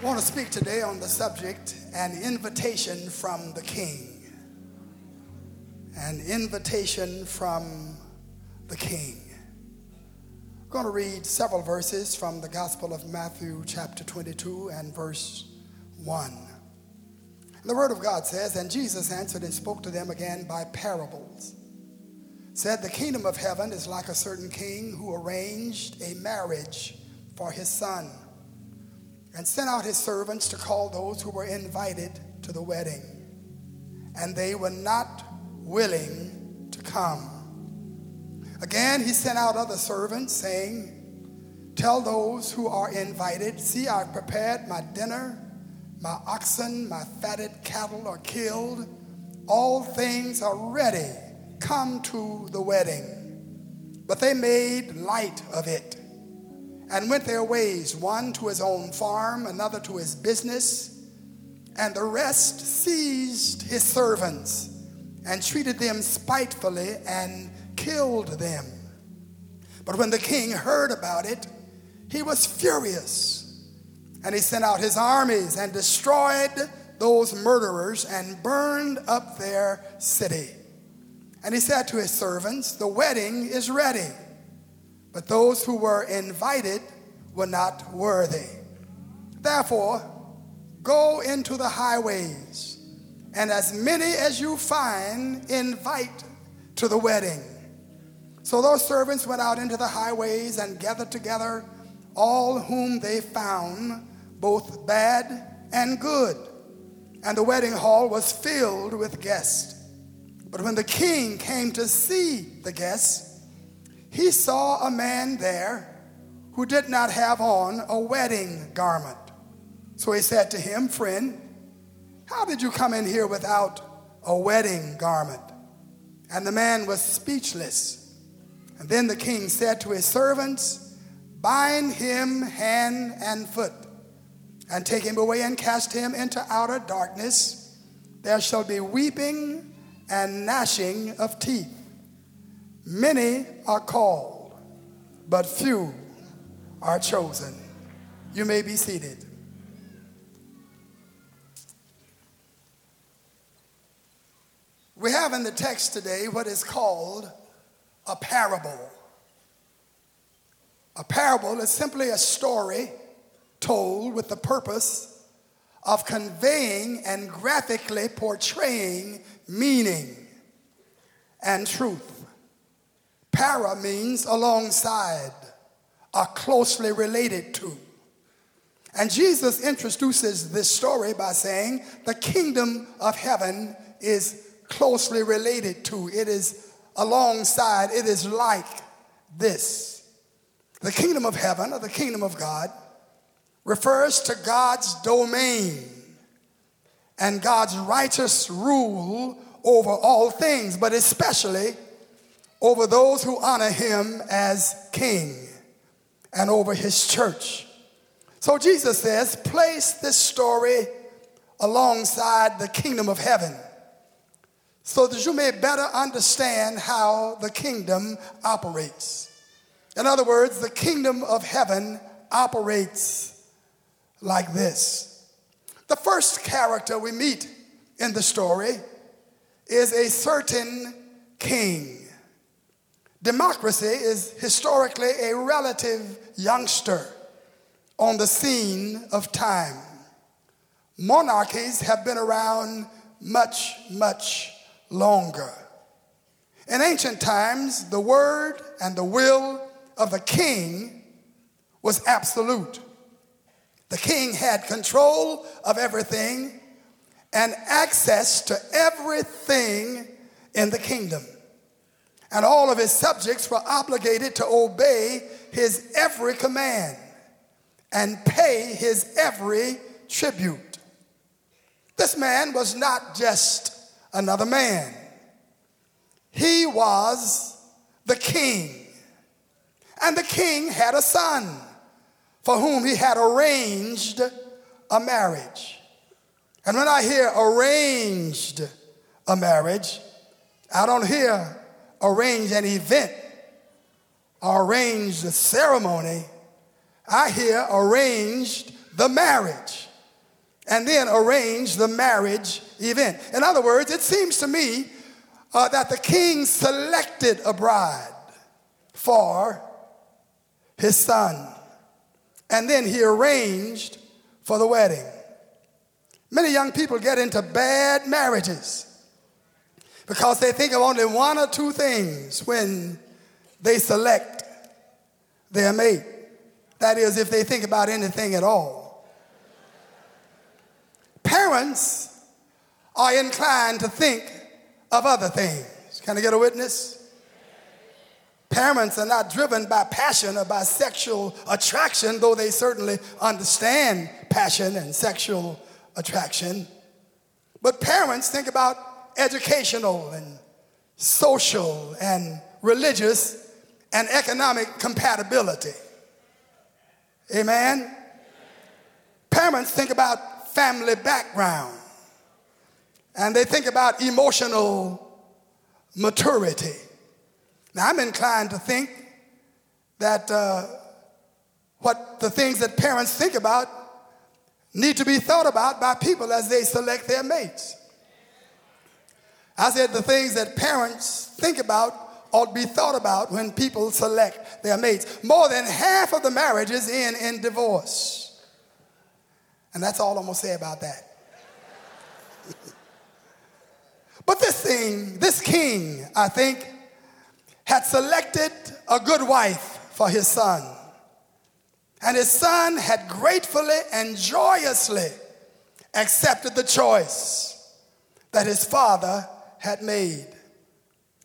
I want to speak today on the subject an invitation from the king. An invitation from the king. I'm going to read several verses from the Gospel of Matthew, chapter 22, and verse 1. The Word of God says, And Jesus answered and spoke to them again by parables. Said, The kingdom of heaven is like a certain king who arranged a marriage for his son and sent out his servants to call those who were invited to the wedding. And they were not willing to come. Again, he sent out other servants, saying, Tell those who are invited, see, I've prepared my dinner, my oxen, my fatted cattle are killed, all things are ready. Come to the wedding. But they made light of it and went their ways, one to his own farm, another to his business, and the rest seized his servants and treated them spitefully and killed them. But when the king heard about it, he was furious, and he sent out his armies and destroyed those murderers and burned up their city. And he said to his servants, The wedding is ready but those who were invited were not worthy. Therefore, go into the highways, and as many as you find, invite to the wedding. So those servants went out into the highways and gathered together all whom they found, both bad and good. And the wedding hall was filled with guests. But when the king came to see the guests, he saw a man there who did not have on a wedding garment. So he said to him, Friend, how did you come in here without a wedding garment? And the man was speechless. And then the king said to his servants, Bind him hand and foot, and take him away and cast him into outer darkness. There shall be weeping and gnashing of teeth. Many are called, but few are chosen. You may be seated. We have in the text today what is called a parable. A parable is simply a story told with the purpose of conveying and graphically portraying meaning and truth. Para means alongside, or closely related to. And Jesus introduces this story by saying the kingdom of heaven is closely related to, it is alongside, it is like this. The kingdom of heaven or the kingdom of God refers to God's domain and God's righteous rule over all things, but especially over those who honor him as king and over his church. So Jesus says, place this story alongside the kingdom of heaven so that you may better understand how the kingdom operates. In other words, the kingdom of heaven operates like this. The first character we meet in the story is a certain king. Democracy is historically a relative youngster on the scene of time. Monarchies have been around much, much longer. In ancient times, the word and the will of the king was absolute. The king had control of everything and access to everything in the kingdom and all of his subjects were obligated to obey his every command and pay his every tribute. This man was not just another man, he was the king. And the king had a son for whom he had arranged a marriage. And when I hear arranged a marriage, I don't hear arrange an event arrange the ceremony. I hear arranged the marriage. and then arrange the marriage event. In other words, it seems to me uh, that the king selected a bride for his son, and then he arranged for the wedding. Many young people get into bad marriages because they think of only one or two things when they select their mate. That is, if they think about anything at all. Parents are inclined to think of other things. Can I get a witness? Parents are not driven by passion or by sexual attraction, though they certainly understand passion and sexual attraction. But parents think about educational and social and religious and economic compatibility. Amen? Parents think about family background and they think about emotional maturity. Now, I'm inclined to think that uh, what the things that parents think about need to be thought about by people as they select their mates. I said the things that parents think about ought to be thought about when people select their mates. More than half of the marriages end in divorce. And that's all I'm going to say about that. but this thing, this king, I think, had selected a good wife for his son. And his son had gratefully and joyously accepted the choice that his father had made.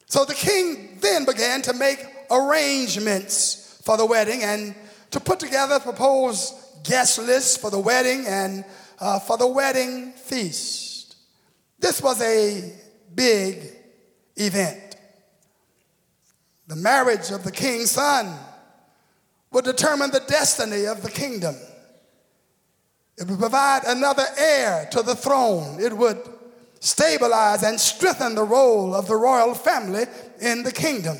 So the king then began to make arrangements for the wedding and to put together proposed guest lists for the wedding and uh, for the wedding feast. This was a big event. The marriage of the king's son would determine the destiny of the kingdom. It would provide another heir to the throne. It would stabilize and strengthen the role of the royal family in the kingdom.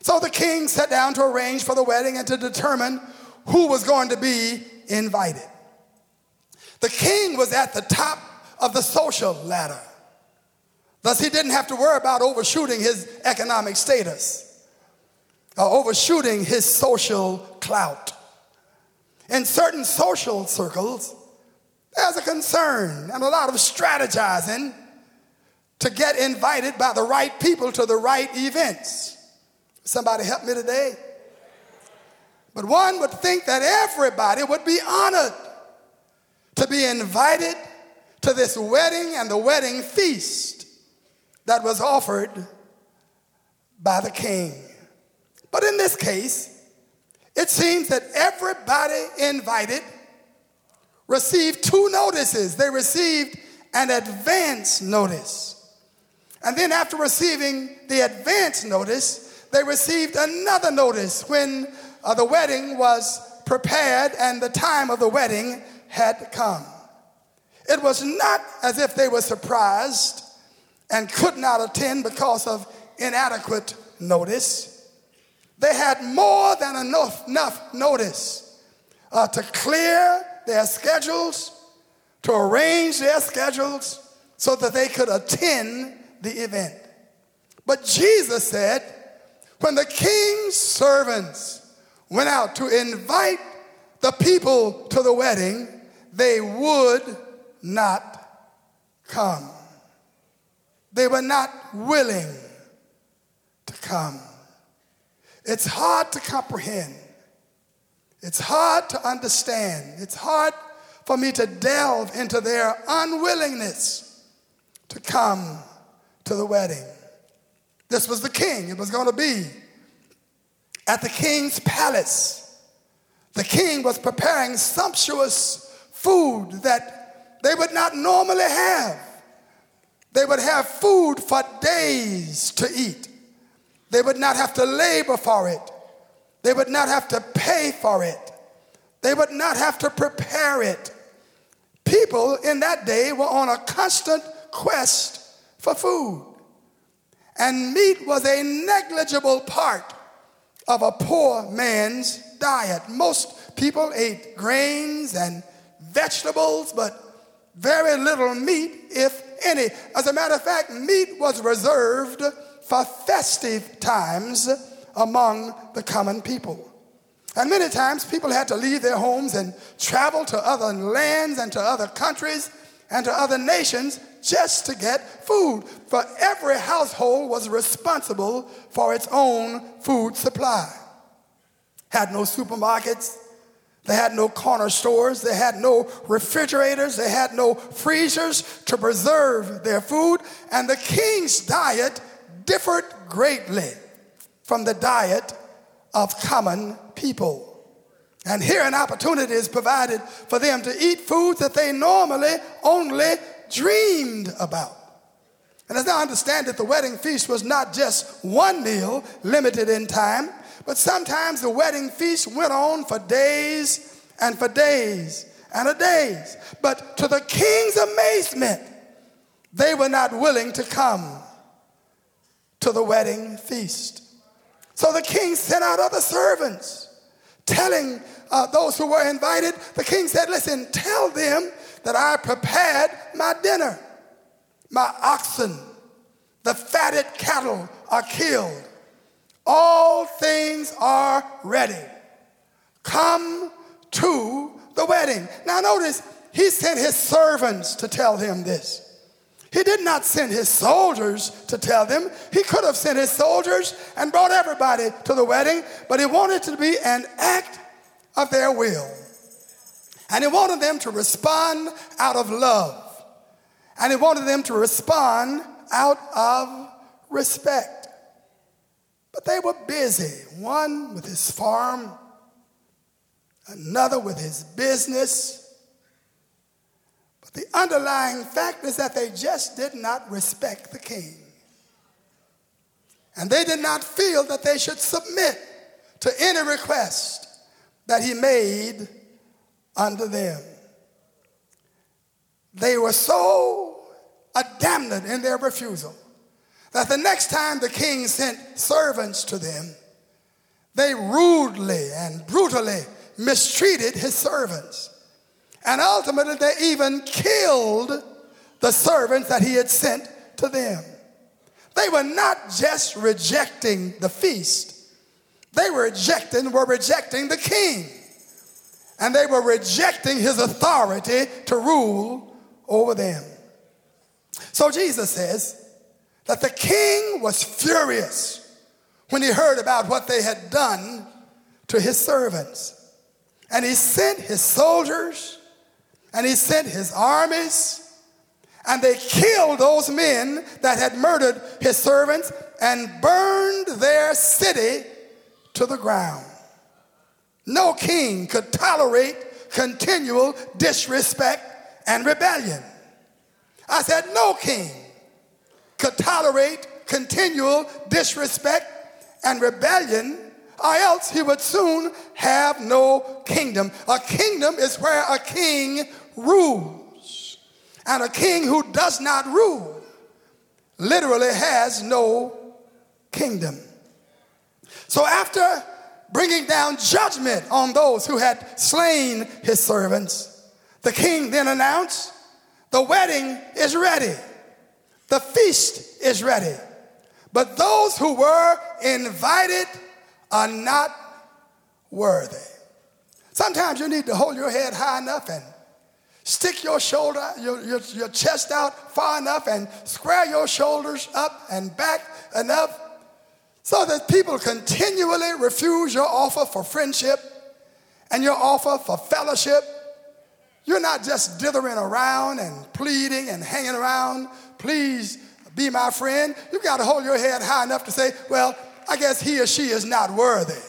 So the king sat down to arrange for the wedding and to determine who was going to be invited. The king was at the top of the social ladder. Thus, he didn't have to worry about overshooting his economic status or overshooting his social clout. In certain social circles, there's a concern and a lot of strategizing to get invited by the right people to the right events. Somebody help me today? But one would think that everybody would be honored to be invited to this wedding and the wedding feast that was offered by the king. But in this case, it seems that everybody invited received two notices. They received an advance notice. And then, after receiving the advance notice, they received another notice when uh, the wedding was prepared and the time of the wedding had come. It was not as if they were surprised and could not attend because of inadequate notice. They had more than enough, enough notice uh, to clear their schedules, to arrange their schedules so that they could attend the event. But Jesus said, when the king's servants went out to invite the people to the wedding, they would not come. They were not willing to come. It's hard to comprehend. It's hard to understand. It's hard for me to delve into their unwillingness to come to the wedding. This was the king. It was going to be at the king's palace. The king was preparing sumptuous food that they would not normally have. They would have food for days to eat. They would not have to labor for it. They would not have to pay for it. They would not have to prepare it. People in that day were on a constant quest for food. And meat was a negligible part of a poor man's diet. Most people ate grains and vegetables, but very little meat, if any. As a matter of fact, meat was reserved for festive times among the common people. And many times people had to leave their homes and travel to other lands and to other countries and to other nations just to get food. For every household was responsible for its own food supply. Had no supermarkets, they had no corner stores, they had no refrigerators, they had no freezers to preserve their food, and the king's diet differed greatly from the diet of common people. And here an opportunity is provided for them to eat foods that they normally only dreamed about. And as I understand it, the wedding feast was not just one meal limited in time, but sometimes the wedding feast went on for days and for days and a days. But to the king's amazement, they were not willing to come to the wedding feast. So the king sent out other servants telling uh, those who were invited, the king said, Listen, tell them that I prepared my dinner. My oxen, the fatted cattle are killed. All things are ready. Come to the wedding. Now, notice, he sent his servants to tell him this. He did not send his soldiers to tell them. He could have sent his soldiers and brought everybody to the wedding, but he wanted to be an act of their will. And he wanted them to respond out of love. And he wanted them to respond out of respect. But they were busy, one with his farm, another with his business. But the underlying fact is that they just did not respect the king. And they did not feel that they should submit to any request that he made unto them. They were so adamant in their refusal that the next time the king sent servants to them, they rudely and brutally mistreated his servants. And ultimately, they even killed the servants that he had sent to them. They were not just rejecting the feast, they were rejecting, were rejecting the king. And they were rejecting his authority to rule over them. So Jesus says that the king was furious when he heard about what they had done to his servants. And he sent his soldiers and he sent his armies and they killed those men that had murdered his servants and burned their city to the ground. No king could tolerate continual disrespect and rebellion. I said, no king could tolerate continual disrespect and rebellion, or else he would soon have no kingdom. A kingdom is where a king rules, and a king who does not rule literally has no kingdom. So after bringing down judgment on those who had slain his servants, the king then announced, The wedding is ready, the feast is ready, but those who were invited are not worthy. Sometimes you need to hold your head high enough and stick your shoulder, your, your, your chest out far enough and square your shoulders up and back enough so that people continually refuse your offer for friendship and your offer for fellowship. You're not just dithering around and pleading and hanging around. Please be my friend. You've got to hold your head high enough to say, well, I guess he or she is not worthy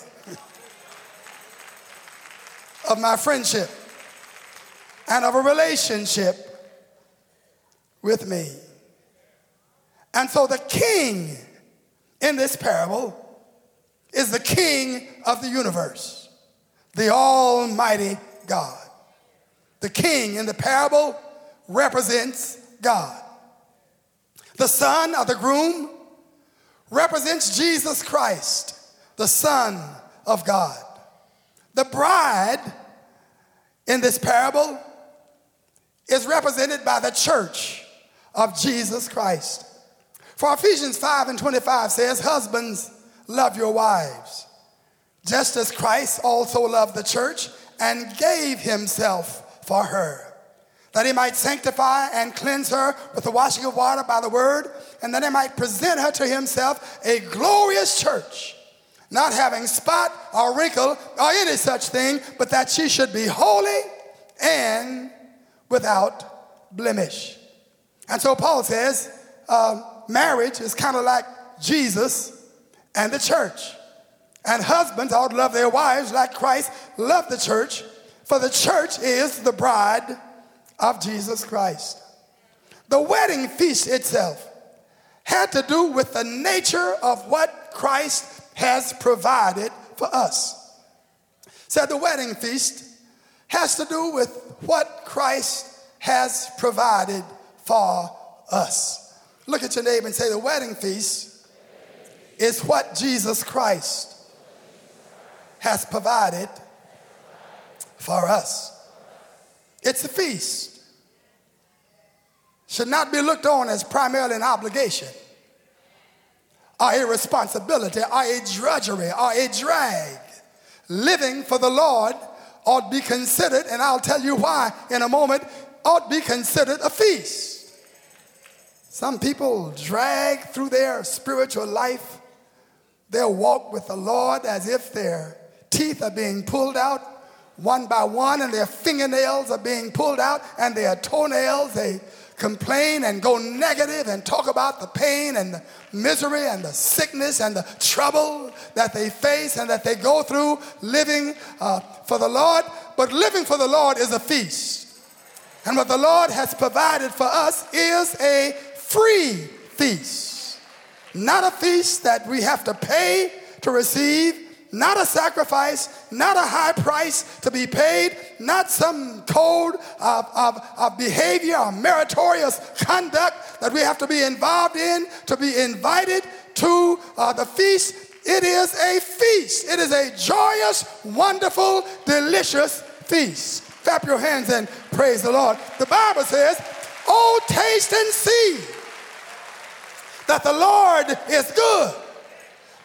of my friendship and of a relationship with me. And so the king in this parable is the king of the universe, the Almighty God. The king in the parable represents God. The son of the groom represents Jesus Christ, the Son of God. The bride in this parable is represented by the church of Jesus Christ. For Ephesians 5 and 25 says, Husbands, love your wives, just as Christ also loved the church and gave himself for her, that he might sanctify and cleanse her with the washing of water by the word, and that he might present her to himself a glorious church, not having spot or wrinkle or any such thing, but that she should be holy and without blemish. And so Paul says, uh, marriage is kind of like Jesus and the church. And husbands ought to love their wives like Christ loved the church, for the church is the bride of Jesus Christ. The wedding feast itself had to do with the nature of what Christ has provided for us. Said so the wedding feast has to do with what Christ has provided for us. Look at your neighbor and say, The wedding feast is what Jesus Christ has provided for us. It's a feast. Should not be looked on as primarily an obligation or a responsibility or a drudgery or a drag. Living for the Lord ought be considered, and I'll tell you why in a moment, ought be considered a feast. Some people drag through their spiritual life, their walk with the Lord as if their teeth are being pulled out one by one and their fingernails are being pulled out and their toenails, they complain and go negative and talk about the pain and the misery and the sickness and the trouble that they face and that they go through living uh, for the Lord. But living for the Lord is a feast. And what the Lord has provided for us is a free feast. Not a feast that we have to pay to receive, not a sacrifice, not a high price to be paid, not some code of, of, of, behavior or meritorious conduct that we have to be involved in to be invited to uh, the feast. It is a feast. It is a joyous, wonderful, delicious feast. Clap your hands and praise the Lord. The Bible says, Oh, taste and see that the Lord is good.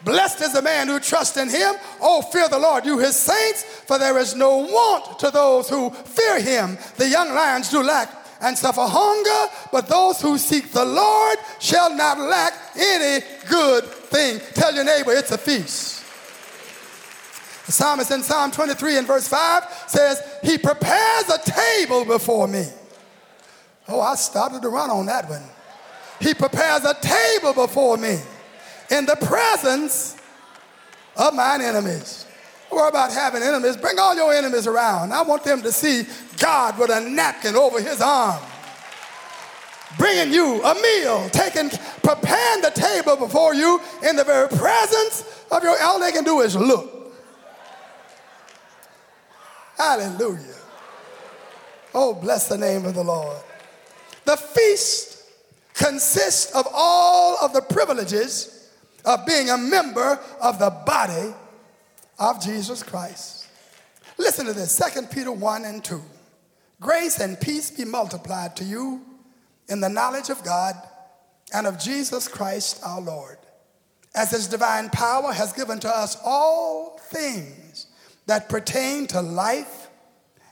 Blessed is the man who trusts in him. Oh, fear the Lord, you his saints, for there is no want to those who fear him. The young lions do lack and suffer hunger, but those who seek the Lord shall not lack any good thing. Tell your neighbor it's a feast. The psalmist in Psalm 23 and verse 5 says, He prepares a table before me. Oh, I started to run on that one. He prepares a table before me in the presence of mine enemies. Don't worry about having enemies. Bring all your enemies around. I want them to see God with a napkin over his arm, bringing you a meal, taking, preparing the table before you in the very presence of your. All they can do is look. Hallelujah. Oh, bless the name of the Lord. The feast consists of all of the privileges of being a member of the body of Jesus Christ. Listen to this 2 Peter 1 and 2. Grace and peace be multiplied to you in the knowledge of God and of Jesus Christ our Lord, as his divine power has given to us all things that pertain to life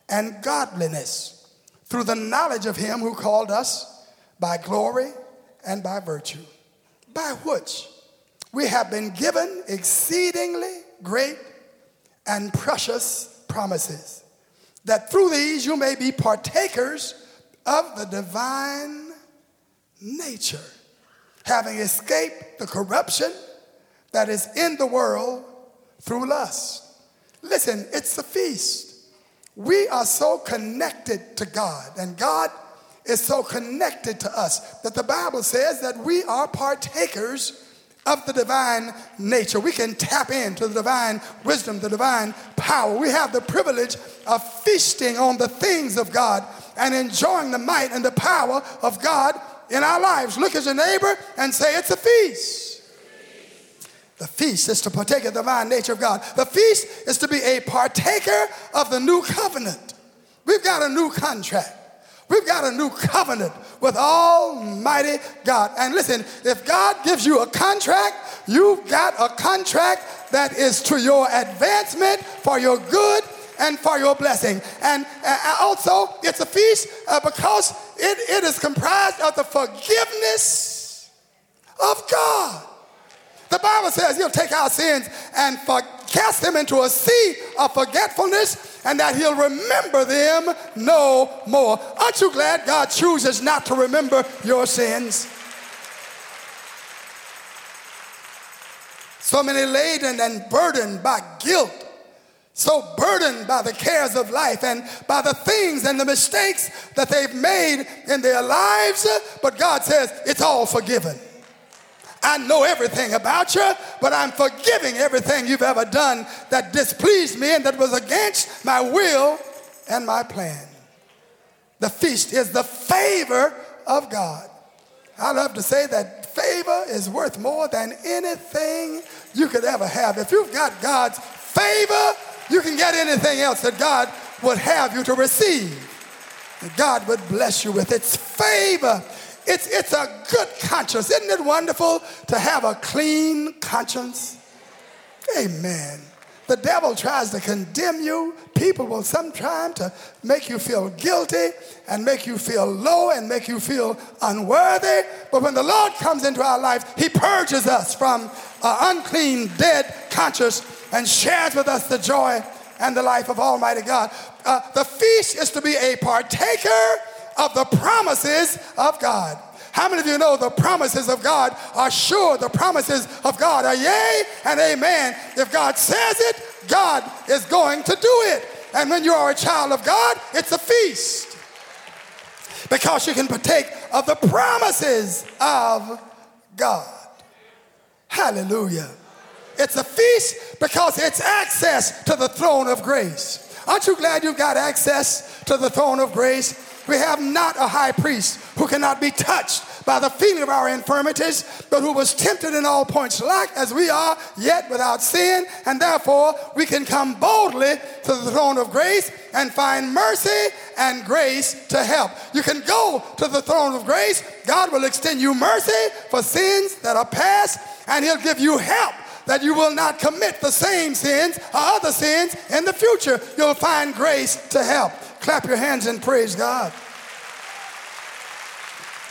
and godliness through the knowledge of him who called us by glory and by virtue, by which we have been given exceedingly great and precious promises, that through these you may be partakers of the divine nature, having escaped the corruption that is in the world through lust. Listen, it's a feast. We are so connected to God, and God is so connected to us that the Bible says that we are partakers of the divine nature. We can tap into the divine wisdom, the divine power. We have the privilege of feasting on the things of God and enjoying the might and the power of God in our lives. Look at your neighbor and say, It's a feast. The feast is to partake of the divine nature of God. The feast is to be a partaker of the new covenant. We've got a new contract. We've got a new covenant with Almighty God. And listen, if God gives you a contract, you've got a contract that is to your advancement, for your good, and for your blessing. And uh, also, it's a feast uh, because it, it is comprised of the forgiveness of God. The Bible says he'll take our sins and for, cast them into a sea of forgetfulness and that he'll remember them no more. Aren't you glad God chooses not to remember your sins? So many laden and burdened by guilt, so burdened by the cares of life and by the things and the mistakes that they've made in their lives, but God says it's all forgiven. I know everything about you, but I'm forgiving everything you've ever done that displeased me and that was against my will and my plan. The feast is the favor of God. I love to say that favor is worth more than anything you could ever have. If you've got God's favor, you can get anything else that God would have you to receive. God would bless you with its favor. It's, it's a good conscience. Isn't it wonderful to have a clean conscience? Amen. The devil tries to condemn you. People will sometimes to make you feel guilty and make you feel low and make you feel unworthy. But when the Lord comes into our life, he purges us from an unclean, dead conscience and shares with us the joy and the life of Almighty God. Uh, the feast is to be a partaker of the promises of God. How many of you know the promises of God are sure? The promises of God are yea and amen. If God says it, God is going to do it. And when you are a child of God, it's a feast because you can partake of the promises of God. Hallelujah. It's a feast because it's access to the throne of grace. Aren't you glad you've got access to the throne of grace? We have not a high priest who cannot be touched by the feeling of our infirmities, but who was tempted in all points like as we are, yet without sin, and therefore we can come boldly to the throne of grace and find mercy and grace to help. You can go to the throne of grace. God will extend you mercy for sins that are past, and He'll give you help that you will not commit the same sins or other sins in the future. You'll find grace to help. Clap your hands and praise God.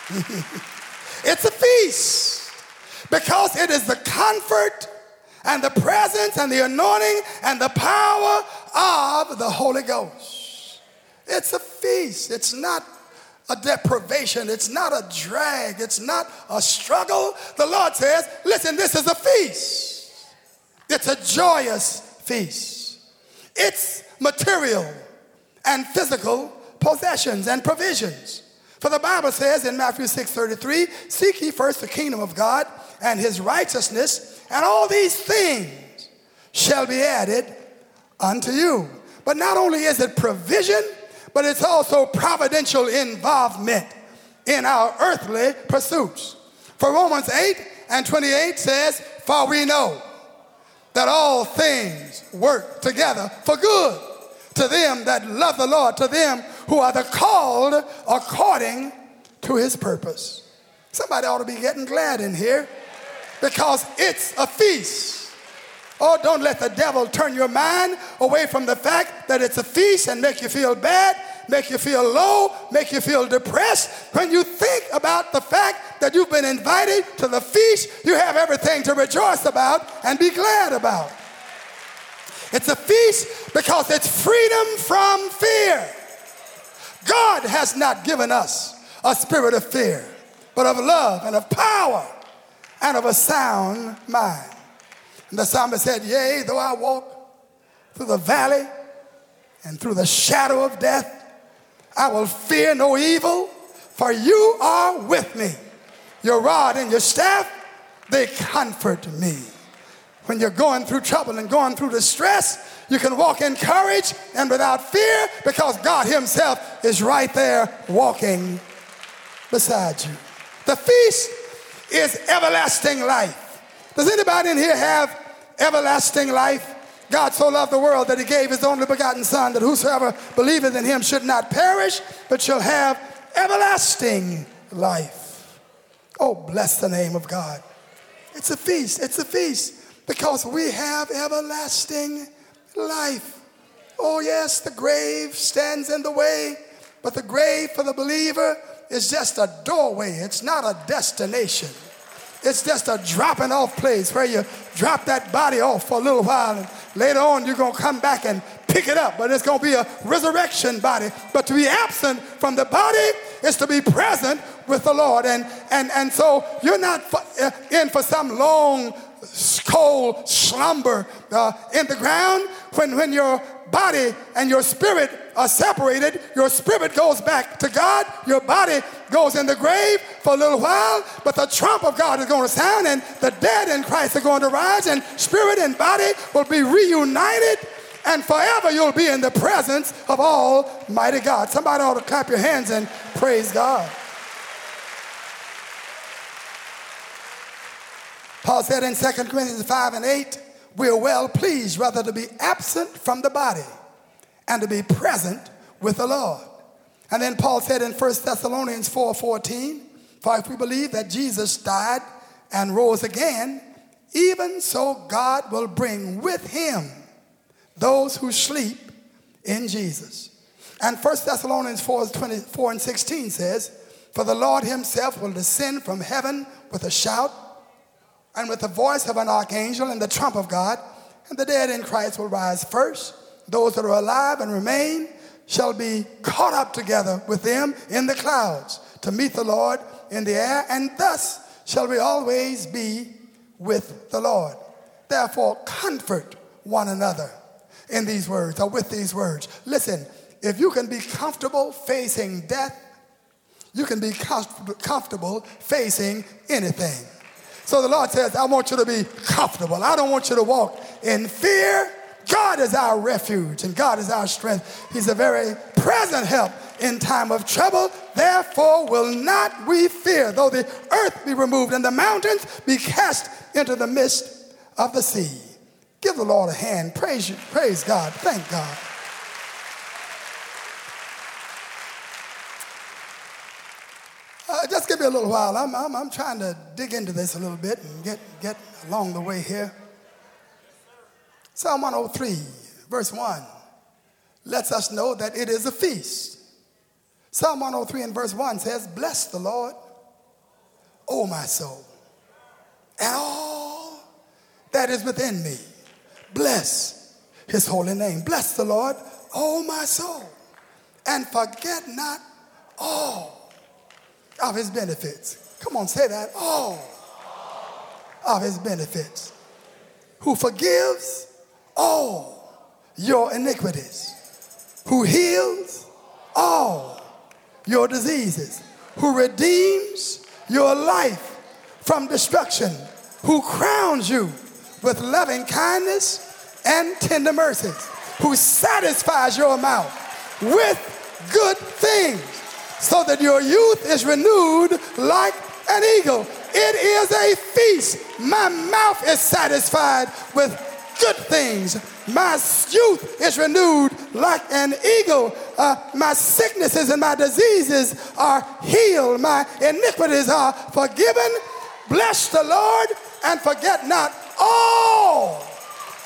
it's a feast because it is the comfort and the presence and the anointing and the power of the Holy Ghost. It's a feast. It's not a deprivation. It's not a drag. It's not a struggle. The Lord says, listen, this is a feast. It's a joyous feast. It's material and physical possessions and provisions. For the Bible says in Matthew 6 33, Seek ye first the kingdom of God and his righteousness, and all these things shall be added unto you. But not only is it provision, but it's also providential involvement in our earthly pursuits. For Romans 8 and 28 says, For we know that all things work together for good to them that love the Lord, to them who are the called according to his purpose. Somebody ought to be getting glad in here because it's a feast. Oh, don't let the devil turn your mind away from the fact that it's a feast and make you feel bad, make you feel low, make you feel depressed. When you think about the fact that you've been invited to the feast, you have everything to rejoice about and be glad about. It's a feast because it's freedom from fear. God has not given us a spirit of fear, but of love and of power and of a sound mind. And the psalmist said, Yea, though I walk through the valley and through the shadow of death, I will fear no evil, for you are with me. Your rod and your staff, they comfort me when you're going through trouble and going through distress, you can walk in courage and without fear because God Himself is right there walking beside you. The feast is everlasting life. Does anybody in here have everlasting life? God so loved the world that he gave his only begotten Son, that whosoever believeth in him should not perish, but shall have everlasting life. Oh, bless the name of God. It's a feast. It's a feast because we have everlasting life. Oh, yes, the grave stands in the way, but the grave for the believer is just a doorway, it's not a destination. It's just a dropping off place where you drop that body off for a little while and later on you're going to come back and pick it up, but it's going to be a resurrection body. But to be absent from the body is to be present with the Lord. And, and, and so you're not uh, in for some long, cold slumber uh, in the ground when, when your body and your spirit are separated. Your spirit goes back to God. Your body goes in the grave for a little while, but the trump of God is going to sound, and the dead in Christ are going to rise, and spirit and body will be reunited and forever you'll be in the presence of Almighty God. Somebody ought to clap your hands and praise God. Paul said in 2 Corinthians 5 and 8, we are well pleased rather to be absent from the body and to be present with the Lord. And then Paul said in 1 Thessalonians 4 14, for if we believe that Jesus died and rose again, even so God will bring with him those who sleep in Jesus. And 1 Thessalonians 4, 24 and 16 says, For the Lord himself will descend from heaven with a shout and with the voice of an archangel and the trump of God, and the dead in Christ will rise first. Those that are alive and remain shall be caught up together with them in the clouds to meet the Lord in the air, and thus shall we always be with the Lord. Therefore, comfort one another in these words or with these words. Listen, if you can be comfortable facing death, you can be comfortable facing anything. So the Lord says, I want you to be comfortable. I don't want you to walk in fear. God is our refuge and God is our strength. He's a very present help in time of trouble. Therefore, will not we fear, though the earth be removed and the mountains be cast into the midst of the sea. Give the Lord a hand. Praise you. Praise God. Thank God. Me a little while. I'm, I'm, I'm trying to dig into this a little bit and get, get along the way here. Psalm 103, verse 1, lets us know that it is a feast. Psalm 103 and verse 1 says, Bless the Lord, O my soul, and all that is within me. Bless his holy name. Bless the Lord, O my soul, and forget not all of his benefits. Come on, say that. All of his benefits. Who forgives all your iniquities. Who heals all your diseases. Who redeems your life from destruction. Who crowns you with loving kindness and tender mercies. Who satisfies your mouth with good things so that your youth is renewed like an eagle. It is a feast. My mouth is satisfied with good things. My youth is renewed like an eagle. Uh, my sicknesses and my diseases are healed. My iniquities are forgiven. Bless the Lord and forget not all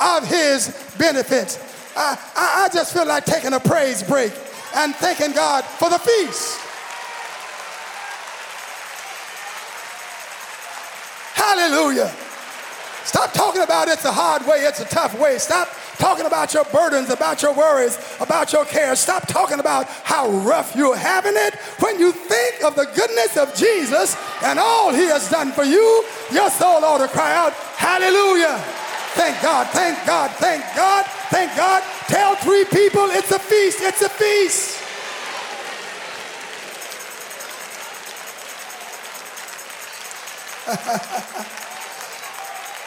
of his benefits. I, I, I just feel like taking a praise break and thanking God for the feast. Hallelujah. Stop talking about it's a hard way, it's a tough way. Stop talking about your burdens, about your worries, about your cares. Stop talking about how rough you're having it. When you think of the goodness of Jesus and all he has done for you, your soul ought to cry out, Hallelujah. Thank God, thank God, thank God, thank God. Tell three people it's a feast, it's a feast.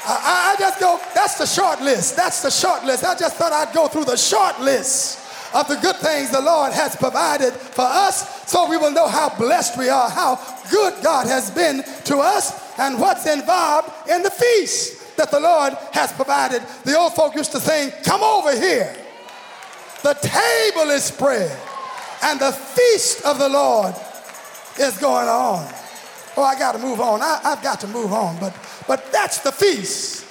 I, I, just go, that's the short list. That's the short list. I just thought I'd go through the short list of the good things the Lord has provided for us so we will know how blessed we are, how good God has been to us, and what's involved in the feast. that the Lord has provided. The old folk used to say, Come over here. The table is spread, and the feast of the Lord is going on. Oh, I got to move on. I, have got to move on. But, but that's the feast.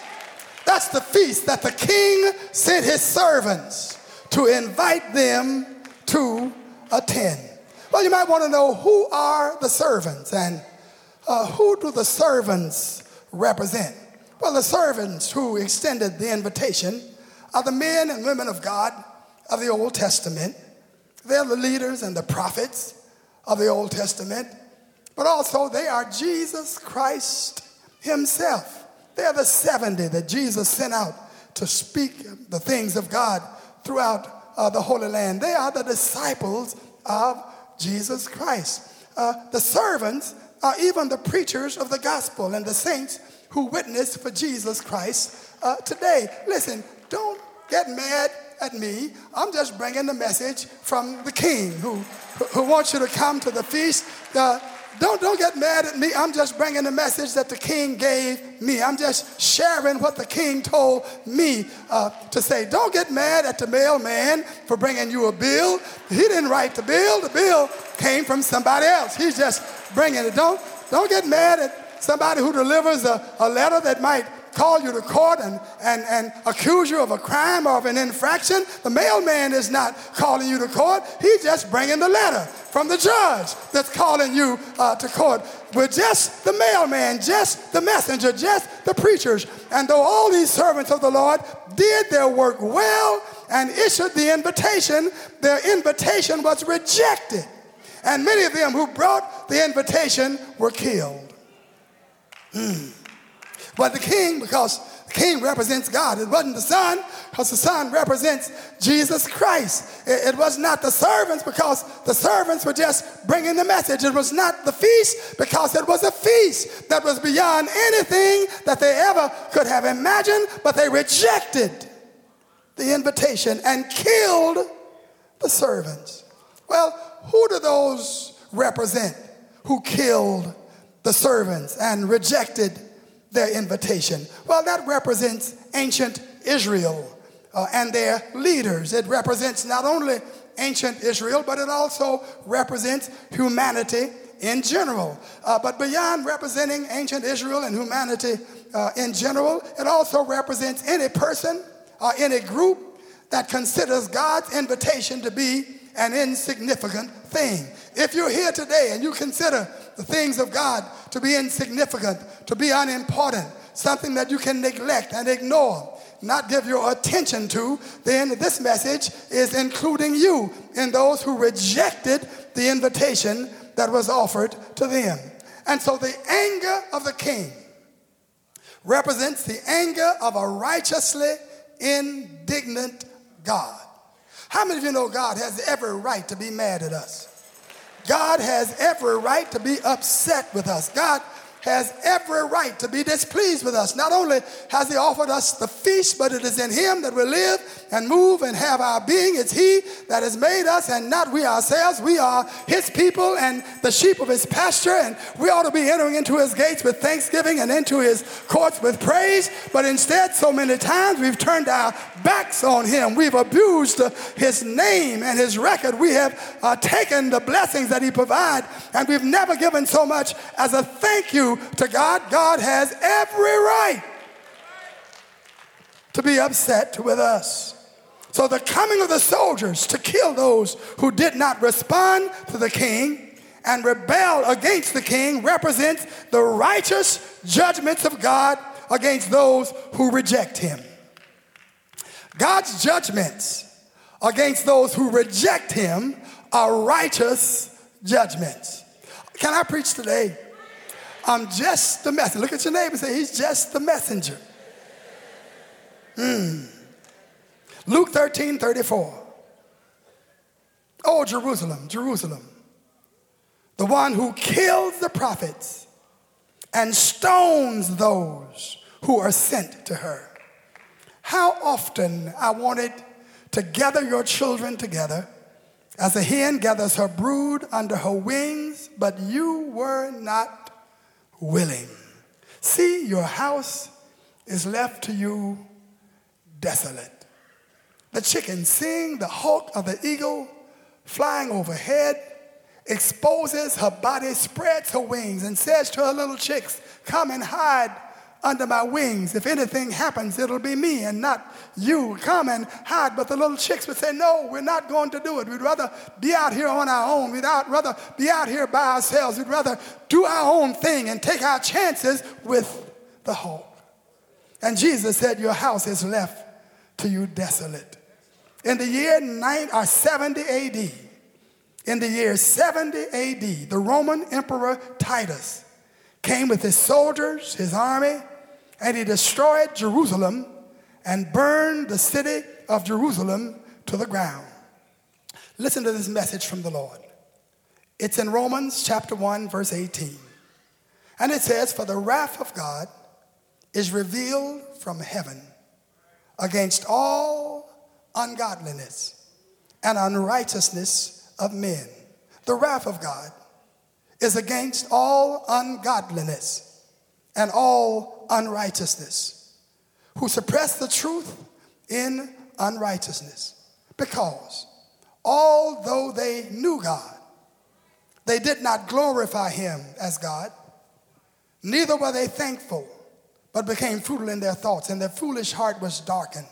That's the feast that the king sent his servants to invite them to attend. Well, you might want to know who are the servants and uh, who do the servants represent? Well, the servants who extended the invitation are the men and women of God of the Old Testament. They're the leaders and the prophets of the Old Testament, but also they are Jesus Christ Himself. They're the 70 that Jesus sent out to speak the things of God throughout uh, the Holy Land. They are the disciples of Jesus Christ. Uh, the servants are even the preachers of the gospel and the saints who witness for Jesus Christ uh, today. Listen, don't get mad at me. I'm just bringing the message from the king who, who wants you to come to the feast. Uh, don't, don't get mad at me. I'm just bringing the message that the king gave me. I'm just sharing what the king told me uh, to say. Don't get mad at the mailman for bringing you a bill. He didn't write the bill. The bill came from somebody else. He's just bringing it. Don't, don't get mad at somebody who delivers a, a letter that might call you to court and, and, and accuse you of a crime or of an infraction. The mailman is not calling you to court. He's just bringing the letter from the judge that's calling you uh, to court. We're just the mailman, just the messenger, just the preachers. And though all these servants of the Lord did their work well and issued the invitation, their invitation was rejected. And many of them who brought the invitation were killed. Mm. But the king, because the king represents God, it wasn't the son, because the son represents Jesus Christ. It, it, was not the servants, because the servants were just bringing the message. It was not the feast, because it was a feast that was beyond anything that they ever could have imagined, but they rejected the invitation and killed the servants. Well, who do those represent who killed the servants and rejected their invitation? Well, that represents ancient Israel uh, and their leaders. It represents not only ancient Israel, but it also represents humanity in general. Uh, but beyond representing ancient Israel and humanity uh, in general, it also represents any person or any group that considers God's invitation to be an insignificant thing. If you're here today and you consider the things of God to be insignificant, to be unimportant, something that you can neglect and ignore, not give your attention to, then this message is including you in those who rejected the invitation that was offered to them. And so the anger of the king represents the anger of a righteously indignant God. How many of you know God has every right to be mad at us? God has every right to be upset with us. God has every right to be displeased with us. Not only has He offered us the feast, but it is in Him that we live and move and have our being. It's He that has made us and not we ourselves. We are His people and the sheep of His pasture, and we ought to be entering into His gates with thanksgiving and into His courts with praise. But instead, so many times we've turned our backs on Him. We've abused His name and His record. We have uh, taken the blessings that He provides, and we've never given so much as a thank you to God, God has every right to be upset with us. So the coming of the soldiers to kill those who did not respond to the king and rebel against the king represents the righteous judgments of God against those who reject him. God's judgments against those who reject him are righteous judgments. Can I preach today? I'm just the messenger. Look at your neighbor and say, He's just the messenger. Mm. Luke 13 34. Oh, Jerusalem, Jerusalem, the one who kills the prophets and stones those who are sent to her. How often I wanted to gather your children together as a hen gathers her brood under her wings, but you were not willing. See, your house is left to you desolate. The chicken, seeing the hawk of the eagle flying overhead, exposes her body, spreads her wings, and says to her little chicks, Come and hide under my wings. If anything happens, it'll be me and not you. Come and hide. But the little chicks would say, No, we're not going to do it. We'd rather be out here on our own. We'd rather be out here by ourselves. We'd rather do our own thing and take our chances with the hawk. And Jesus said, Your house is left to you desolate. In the year nine, or uh, 70 AD, in the year 70 AD, the Roman Emperor Titus came with his soldiers, his army, and he destroyed Jerusalem and burned the city of Jerusalem to the ground. Listen to this message from the Lord. It's in Romans chapter 1, verse 18. And it says, For the wrath of God is revealed from heaven against all ungodliness and unrighteousness of men. The wrath of God is against all ungodliness and all unrighteousness, who suppress the truth in unrighteousness. Because although they knew God, they did not glorify him as God, neither were they thankful, but became futile in their thoughts, and their foolish heart was darkened.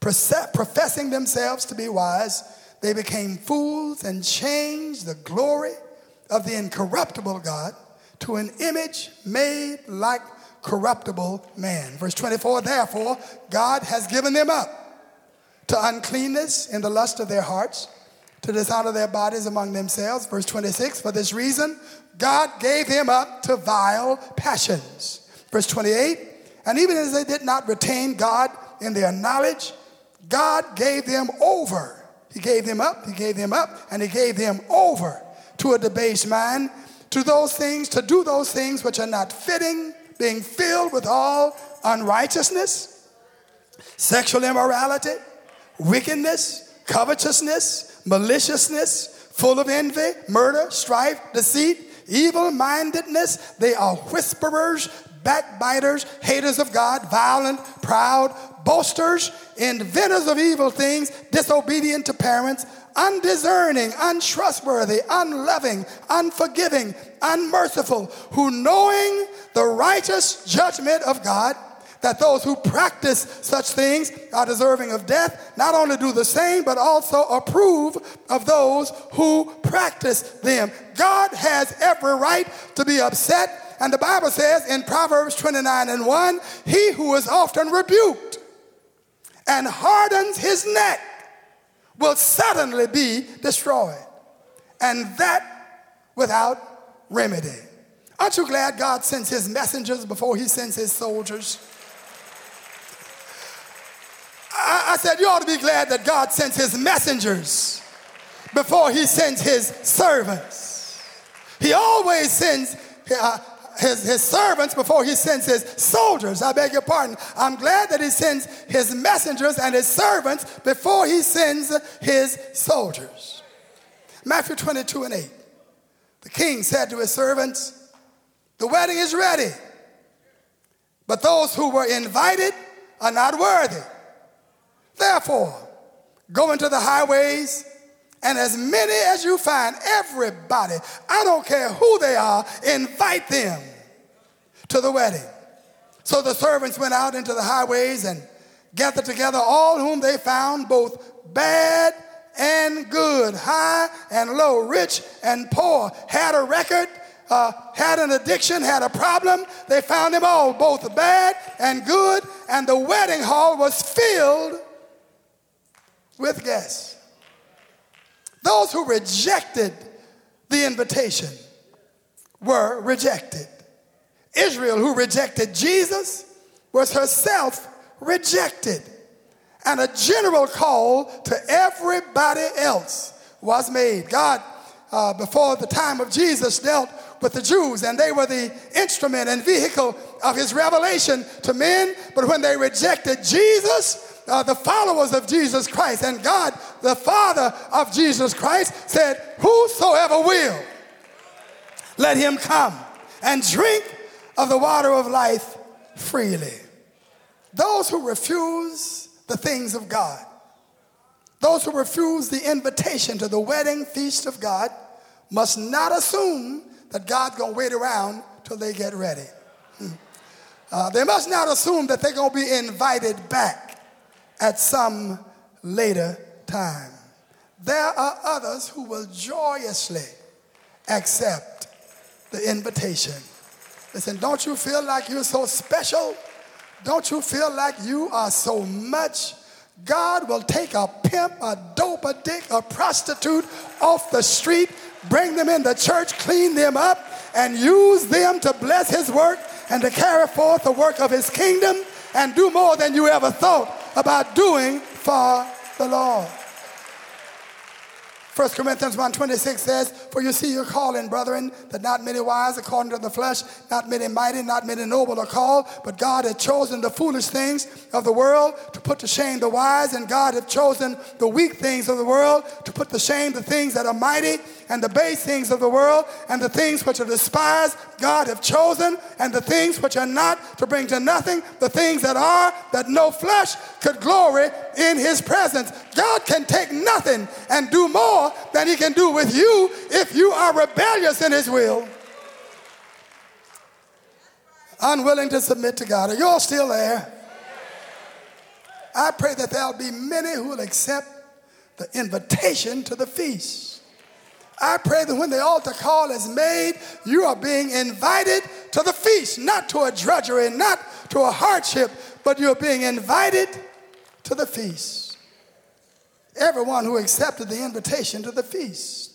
Professing themselves to be wise, they became fools and changed the glory of the incorruptible God to an image made like corruptible man. Verse 24, therefore, God has given them up to uncleanness in the lust of their hearts, to dishonor their bodies among themselves. Verse 26, for this reason, God gave them up to vile passions. Verse 28, and even as they did not retain God in their knowledge, God gave them over. He gave them up, He gave them up, and He gave them over to a debased mind, to those things, to do those things which are not fitting, being filled with all unrighteousness, sexual immorality, wickedness, covetousness, maliciousness, full of envy, murder, strife, deceit, evil mindedness. They are whisperers, backbiters, haters of God, violent, proud, boasters, inventors of evil things, disobedient to parents, undiscerning, untrustworthy, unloving, unforgiving, unmerciful, who knowing the righteous judgment of God, that those who practice such things are deserving of death, not only do the same, but also approve of those who practice them. God has every right to be upset. And the Bible says in Proverbs 29 and 1 He who is often rebuked and hardens his neck will suddenly be destroyed. And that without remedy. Aren't you glad God sends his messengers before he sends his soldiers? I, I said, You ought to be glad that God sends his messengers before he sends his servants. He always sends uh, his, his servants before he sends his soldiers. I beg your pardon. I'm glad that he sends his messengers and his servants before he sends his soldiers. Matthew 22 and 8. The king said to his servants, The wedding is ready, but those who were invited are not worthy. Therefore, go into the highways and as many as you find, everybody, I don't care who they are, invite them to the wedding. So the servants went out into the highways and gathered together all whom they found, both bad and good, high and low, rich and poor, had a record, uh, had an addiction, had a problem. They found them all, both bad and good, and the wedding hall was filled with guests. Those who rejected the invitation were rejected. Israel, who rejected Jesus, was herself rejected. And a general call to everybody else was made. God, uh, before the time of Jesus, dealt with the Jews, and they were the instrument and vehicle of his revelation to men. But when they rejected Jesus, uh, the followers of Jesus Christ. And God, the Father of Jesus Christ, said, Whosoever will, let him come and drink of the water of life freely. Those who refuse the things of God, those who refuse the invitation to the wedding feast of God, must not assume that God's to wait around till they get ready. Hmm. Uh, they must not assume that they're to be invited back at some later time. There are others who will joyously accept the invitation. Listen, don't you feel like you're so special? Don't you feel like you are so much? God will take a pimp, a dope, a dick, a prostitute off the street, bring them in the church, clean them up, and use them to bless his work and to carry forth the work of his kingdom and do more than you ever thought about doing for the Lord. 1 Corinthians 1.26 says, For you see your calling, brethren, that not many wise according to the flesh, not many mighty, not many noble are called, but God hath chosen the foolish things of the world to put to shame the wise, and God hath chosen the weak things of the world to put to shame the things that are mighty, and the base things of the world, and the things which are despised, God hath chosen, and the things which are not to bring to nothing the things that are, that no flesh could glory in his presence. God can take nothing and do more than he can do with you if you are rebellious in his will. Unwilling to submit to God. Are you all still there? I pray that there'll be many who will accept the invitation to the feast. I pray that when the altar call is made, you are being invited to the feast, not to a drudgery, not to a hardship, but you're being invited to the feast. Everyone who accepted the invitation to the feast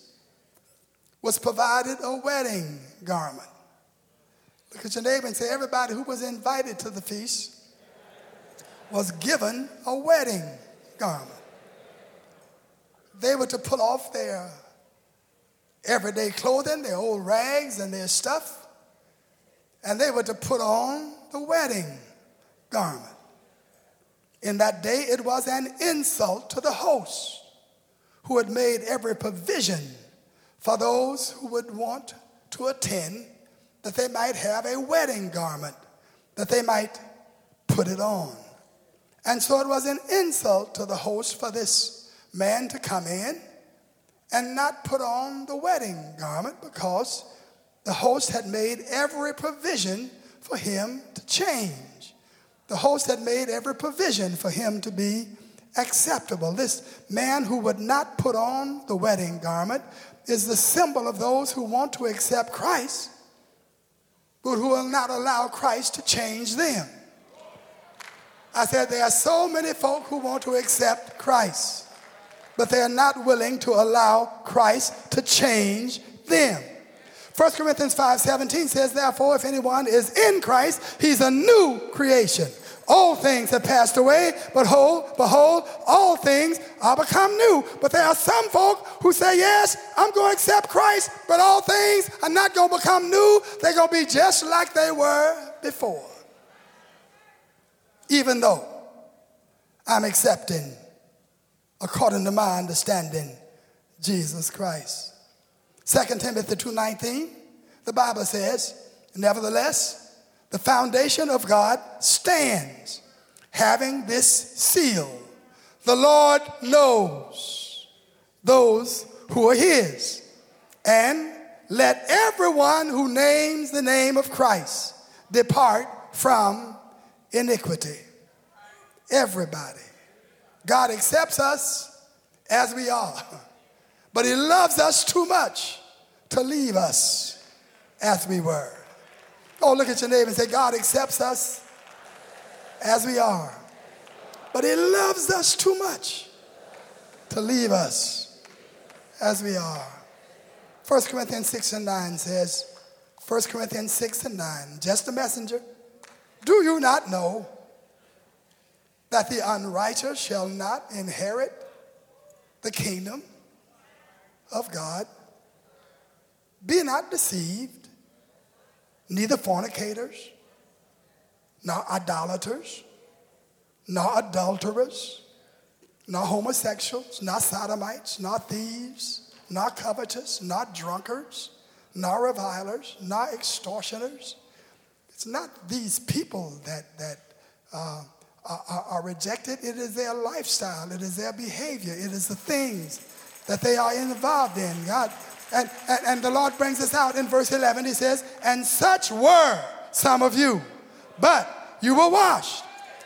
was provided a wedding garment. Look at your neighbor and say, everybody who was invited to the feast was given a wedding garment. They were to pull off their everyday clothing, their old rags and their stuff, and they were to put on the wedding garment. In that day, it was an insult to the host who had made every provision for those who would want to attend that they might have a wedding garment, that they might put it on. And so it was an insult to the host for this man to come in and not put on the wedding garment because the host had made every provision for him to change. The host had made every provision for him to be acceptable. This man who would not put on the wedding garment is the symbol of those who want to accept Christ, but who will not allow Christ to change them. I said, there are so many folk who want to accept Christ but they are not willing to allow Christ to change them. 1 Corinthians 5 17 says, Therefore, if anyone is in Christ, he's a new creation. All things have passed away, but behold, behold, all things are become new. But there are some folk who say, Yes, I'm going to accept Christ, but all things are not going to become new. They're going to be just like they were before. Even though I'm accepting according to my understanding, Jesus Christ. 2 Timothy 2.19, the Bible says, Nevertheless, the foundation of God stands, having this seal. The Lord knows those who are his. And let everyone who names the name of Christ depart from iniquity. Everybody. God accepts us as we are, but He loves us too much to leave us as we were. Oh, look at your neighbor and say, God accepts us as we are, but He loves us too much to leave us as we are. 1 Corinthians 6 and 9 says, 1 Corinthians 6 and 9, just a messenger. Do you not know that the unrighteous shall not inherit the kingdom of God. Be not deceived, neither fornicators, nor idolaters, nor adulterers, nor homosexuals, nor sodomites, nor thieves, nor covetous, nor drunkards, nor revilers, nor extortioners. It's not these people that, that uh, are, are rejected, it is their lifestyle, it is their behavior, it is the things that they are involved in. God, and, and, and the Lord brings us out in verse 11. He says, And such were some of you, but you were washed,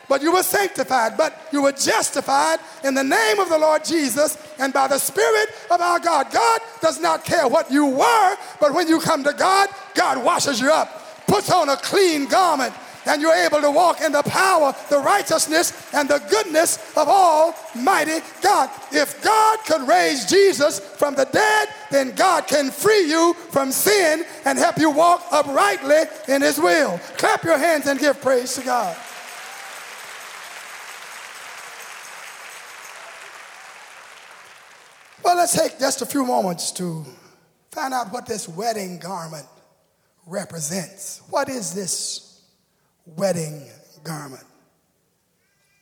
but you were sanctified, but you were justified in the name of the Lord Jesus and by the Spirit of our God. God does not care what you were, but when you come to God, God washes you up, puts on a clean garment, and you're able to walk in the power, the righteousness, and the goodness of Almighty God. If God could raise Jesus from the dead, then God can free you from sin and help you walk uprightly in His will. Clap your hands and give praise to God. Well, let's take just a few moments to find out what this wedding garment represents. What is this wedding garment.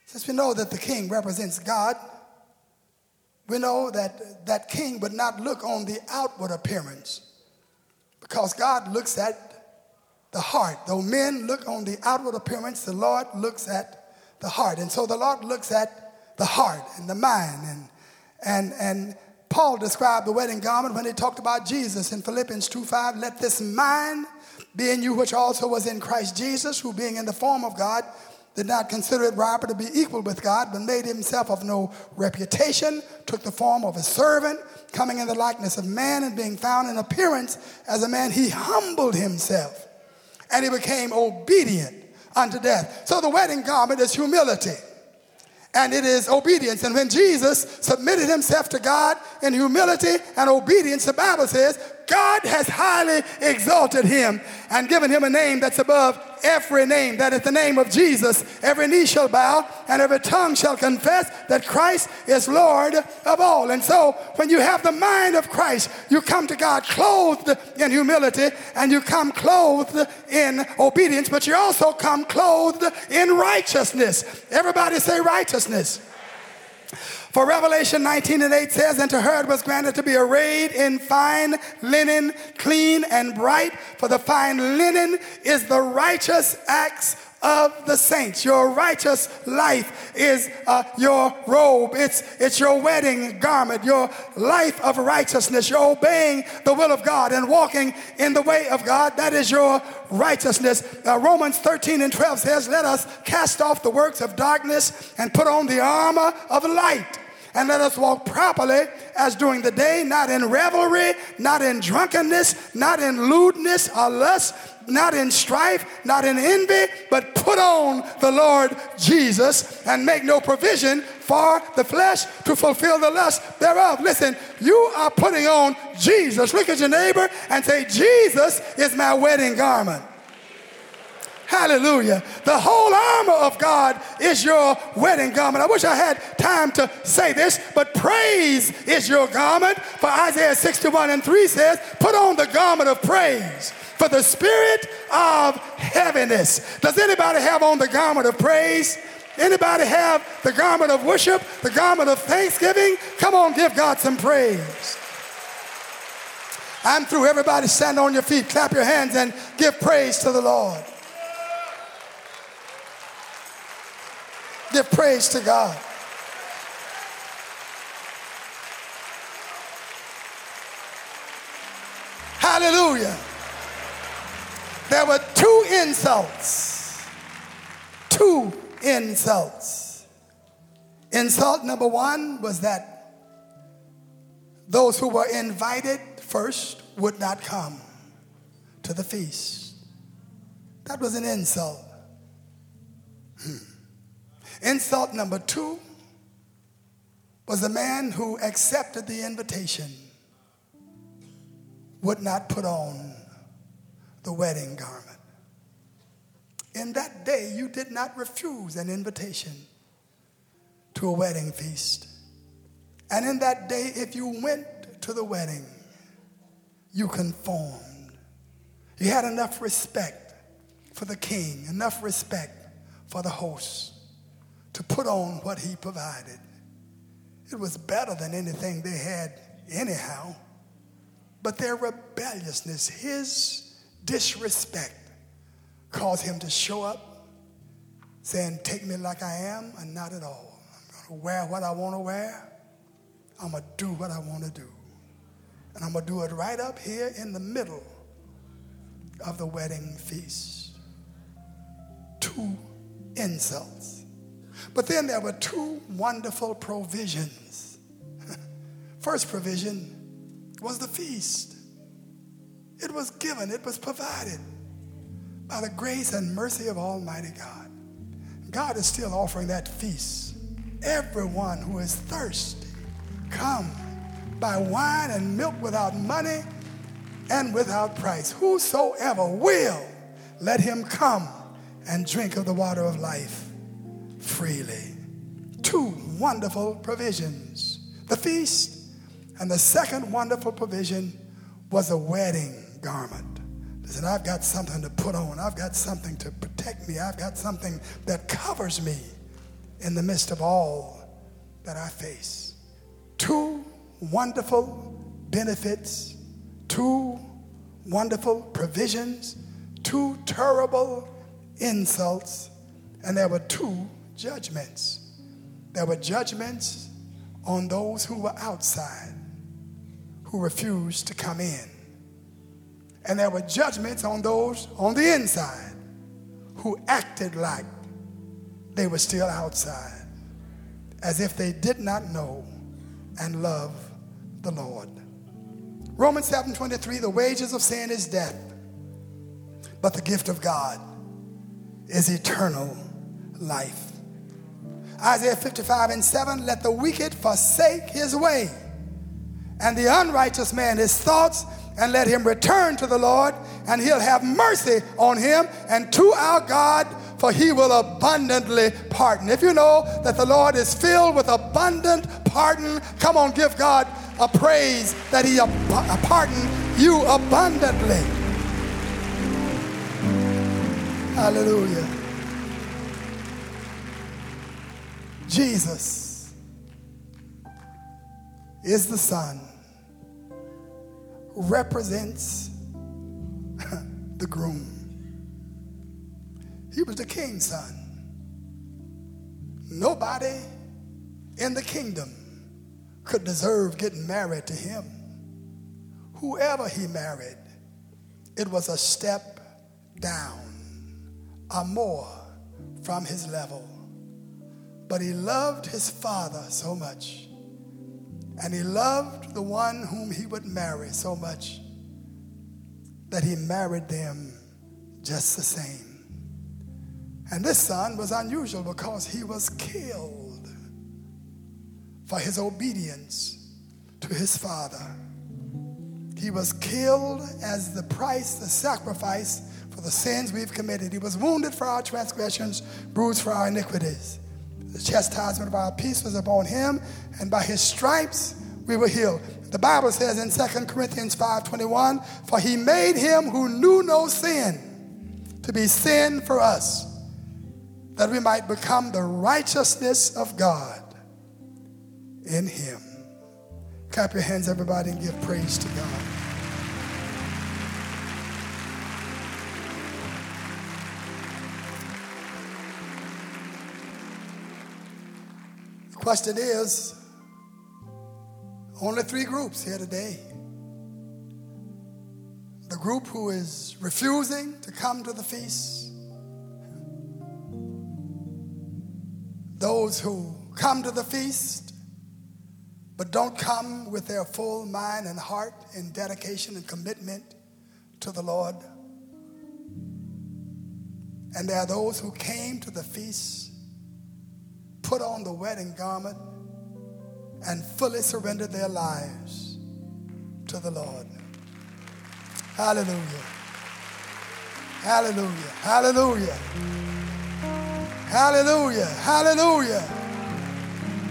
Since we know that the king represents God, we know that that king would not look on the outward appearance because God looks at the heart. Though men look on the outward appearance, the Lord looks at the heart. And so the Lord looks at the heart and the mind. And, and, and Paul described the wedding garment when he talked about Jesus in Philippians 2 5. Let this mind being you which also was in Christ Jesus, who being in the form of God, did not consider it robbery to be equal with God, but made himself of no reputation, took the form of a servant, coming in the likeness of man, and being found in appearance as a man, he humbled himself, and he became obedient unto death. So the wedding garment is humility and it is obedience. And when Jesus submitted himself to God in humility and obedience, the Bible says God has highly exalted him and given him a name that's above every name. That at the name of Jesus, every knee shall bow and every tongue shall confess that Christ is Lord of all. And so, when you have the mind of Christ, you come to God clothed in humility and you come clothed in obedience, but you also come clothed in righteousness. Everybody say righteousness. For Revelation 19 and 8 says, And to her it was granted to be arrayed in fine linen, clean and bright, for the fine linen is the righteous acts of the saints. Your righteous life is uh, your robe. It's, it's your wedding garment, your life of righteousness. You're obeying the will of God and walking in the way of God. That is your righteousness. Uh, Romans 13 and 12 says, Let us cast off the works of darkness and put on the armor of light and let us walk properly as during the day, not in revelry, not in drunkenness, not in lewdness or lust, not in strife, not in envy, but put on the Lord Jesus and make no provision for the flesh to fulfill the lust thereof. Listen, you are putting on Jesus. Look at your neighbor and say, Jesus is my wedding garment. Hallelujah. The whole armor of God is your wedding garment. I wish I had time to say this, but praise is your garment. For Isaiah 61 and 3 says, Put on the garment of praise for the spirit of heaviness. Does anybody have on the garment of praise? Anybody have the garment of worship, the garment of thanksgiving? Come on, give God some praise. I'm through. Everybody stand on your feet, clap your hands, and give praise to the Lord. Give praise to God. Hallelujah. There were two insults. Two insults. Insult number one was that those who were invited first would not come to the feast. That was an insult. Hmm. Insult number two was the man who accepted the invitation would not put on the wedding garment. In that day, you did not refuse an invitation to a wedding feast. And in that day, if you went to the wedding, you conformed. You had enough respect for the king, enough respect for the host to put on what he provided. It was better than anything they had anyhow. But their rebelliousness, his disrespect, caused him to show up saying, Take me like I am and not at all. I'm going to wear what I want to wear. I'm going to do what I want to do. And I'm going to do it right up here in the middle of the wedding feast. Two insults. But then there were two wonderful provisions. First provision was the feast. It was given, it was provided buy the grace and mercy of Almighty God. God is still offering that feast. Everyone who is thirsty, come by wine and milk without money and without price. Whosoever will, let him come and drink of the water of life freely. Two wonderful provisions the feast, and the second wonderful provision was a wedding garment. Listen, I've got something to put on, I've got something to protect me, I've got something that covers me in the midst of all that I face. Two wonderful benefits, two wonderful provisions, two terrible insults, and there were two judgments. There were judgments on those who were outside, who refused to come in. And there were judgments on those on the inside who acted like they were still outside, as if they did not know and love the Lord. Romans 7:23 the wages of sin is death but the gift of God is eternal life. Isaiah 55 and 7 let the wicked forsake his way and the unrighteous man his thoughts and let him return to the Lord and he'll have mercy on him and to our God for he will abundantly pardon. If you know that the Lord is filled with abundant pardon, come on, give God a praise that He uh, pardoned you abundantly. Hallelujah. Jesus is the Son, who represents the groom. He was the king's son. Nobody in the kingdom could deserve getting married to him. Whoever he married, it was a step down, a more from his level. But he loved his father so much, and he loved the one whom he would marry so much that he married them just the same. And this son was unusual because he was killed for his obedience to his father. He was killed as the price, the sacrifice for the sins we've committed. He was wounded for our transgressions, bruised for our iniquities. The chastisement of our peace was upon him, and by his stripes we were healed. The Bible says in 2 Corinthians 5:21, "For he made him who knew no sin to be sin for us, that we might become the righteousness of God in him. Clap your hands, everybody, and give praise to God. Question is only three groups here today. The group who is refusing to come to the feast, those who come to the feast but don't come with their full mind and heart in dedication and commitment to the Lord. And there are those who came to the feast, put on the wedding garment, and fully surrendered their lives to the Lord. Hallelujah. Hallelujah. Hallelujah. Hallelujah. Hallelujah.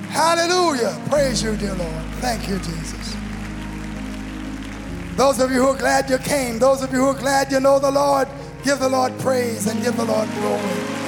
Hallelujah. Praise you, dear Lord. Thank you, Jesus. Those of you who are glad you came, those of you who are glad you know the Lord, give the Lord praise and give the Lord glory.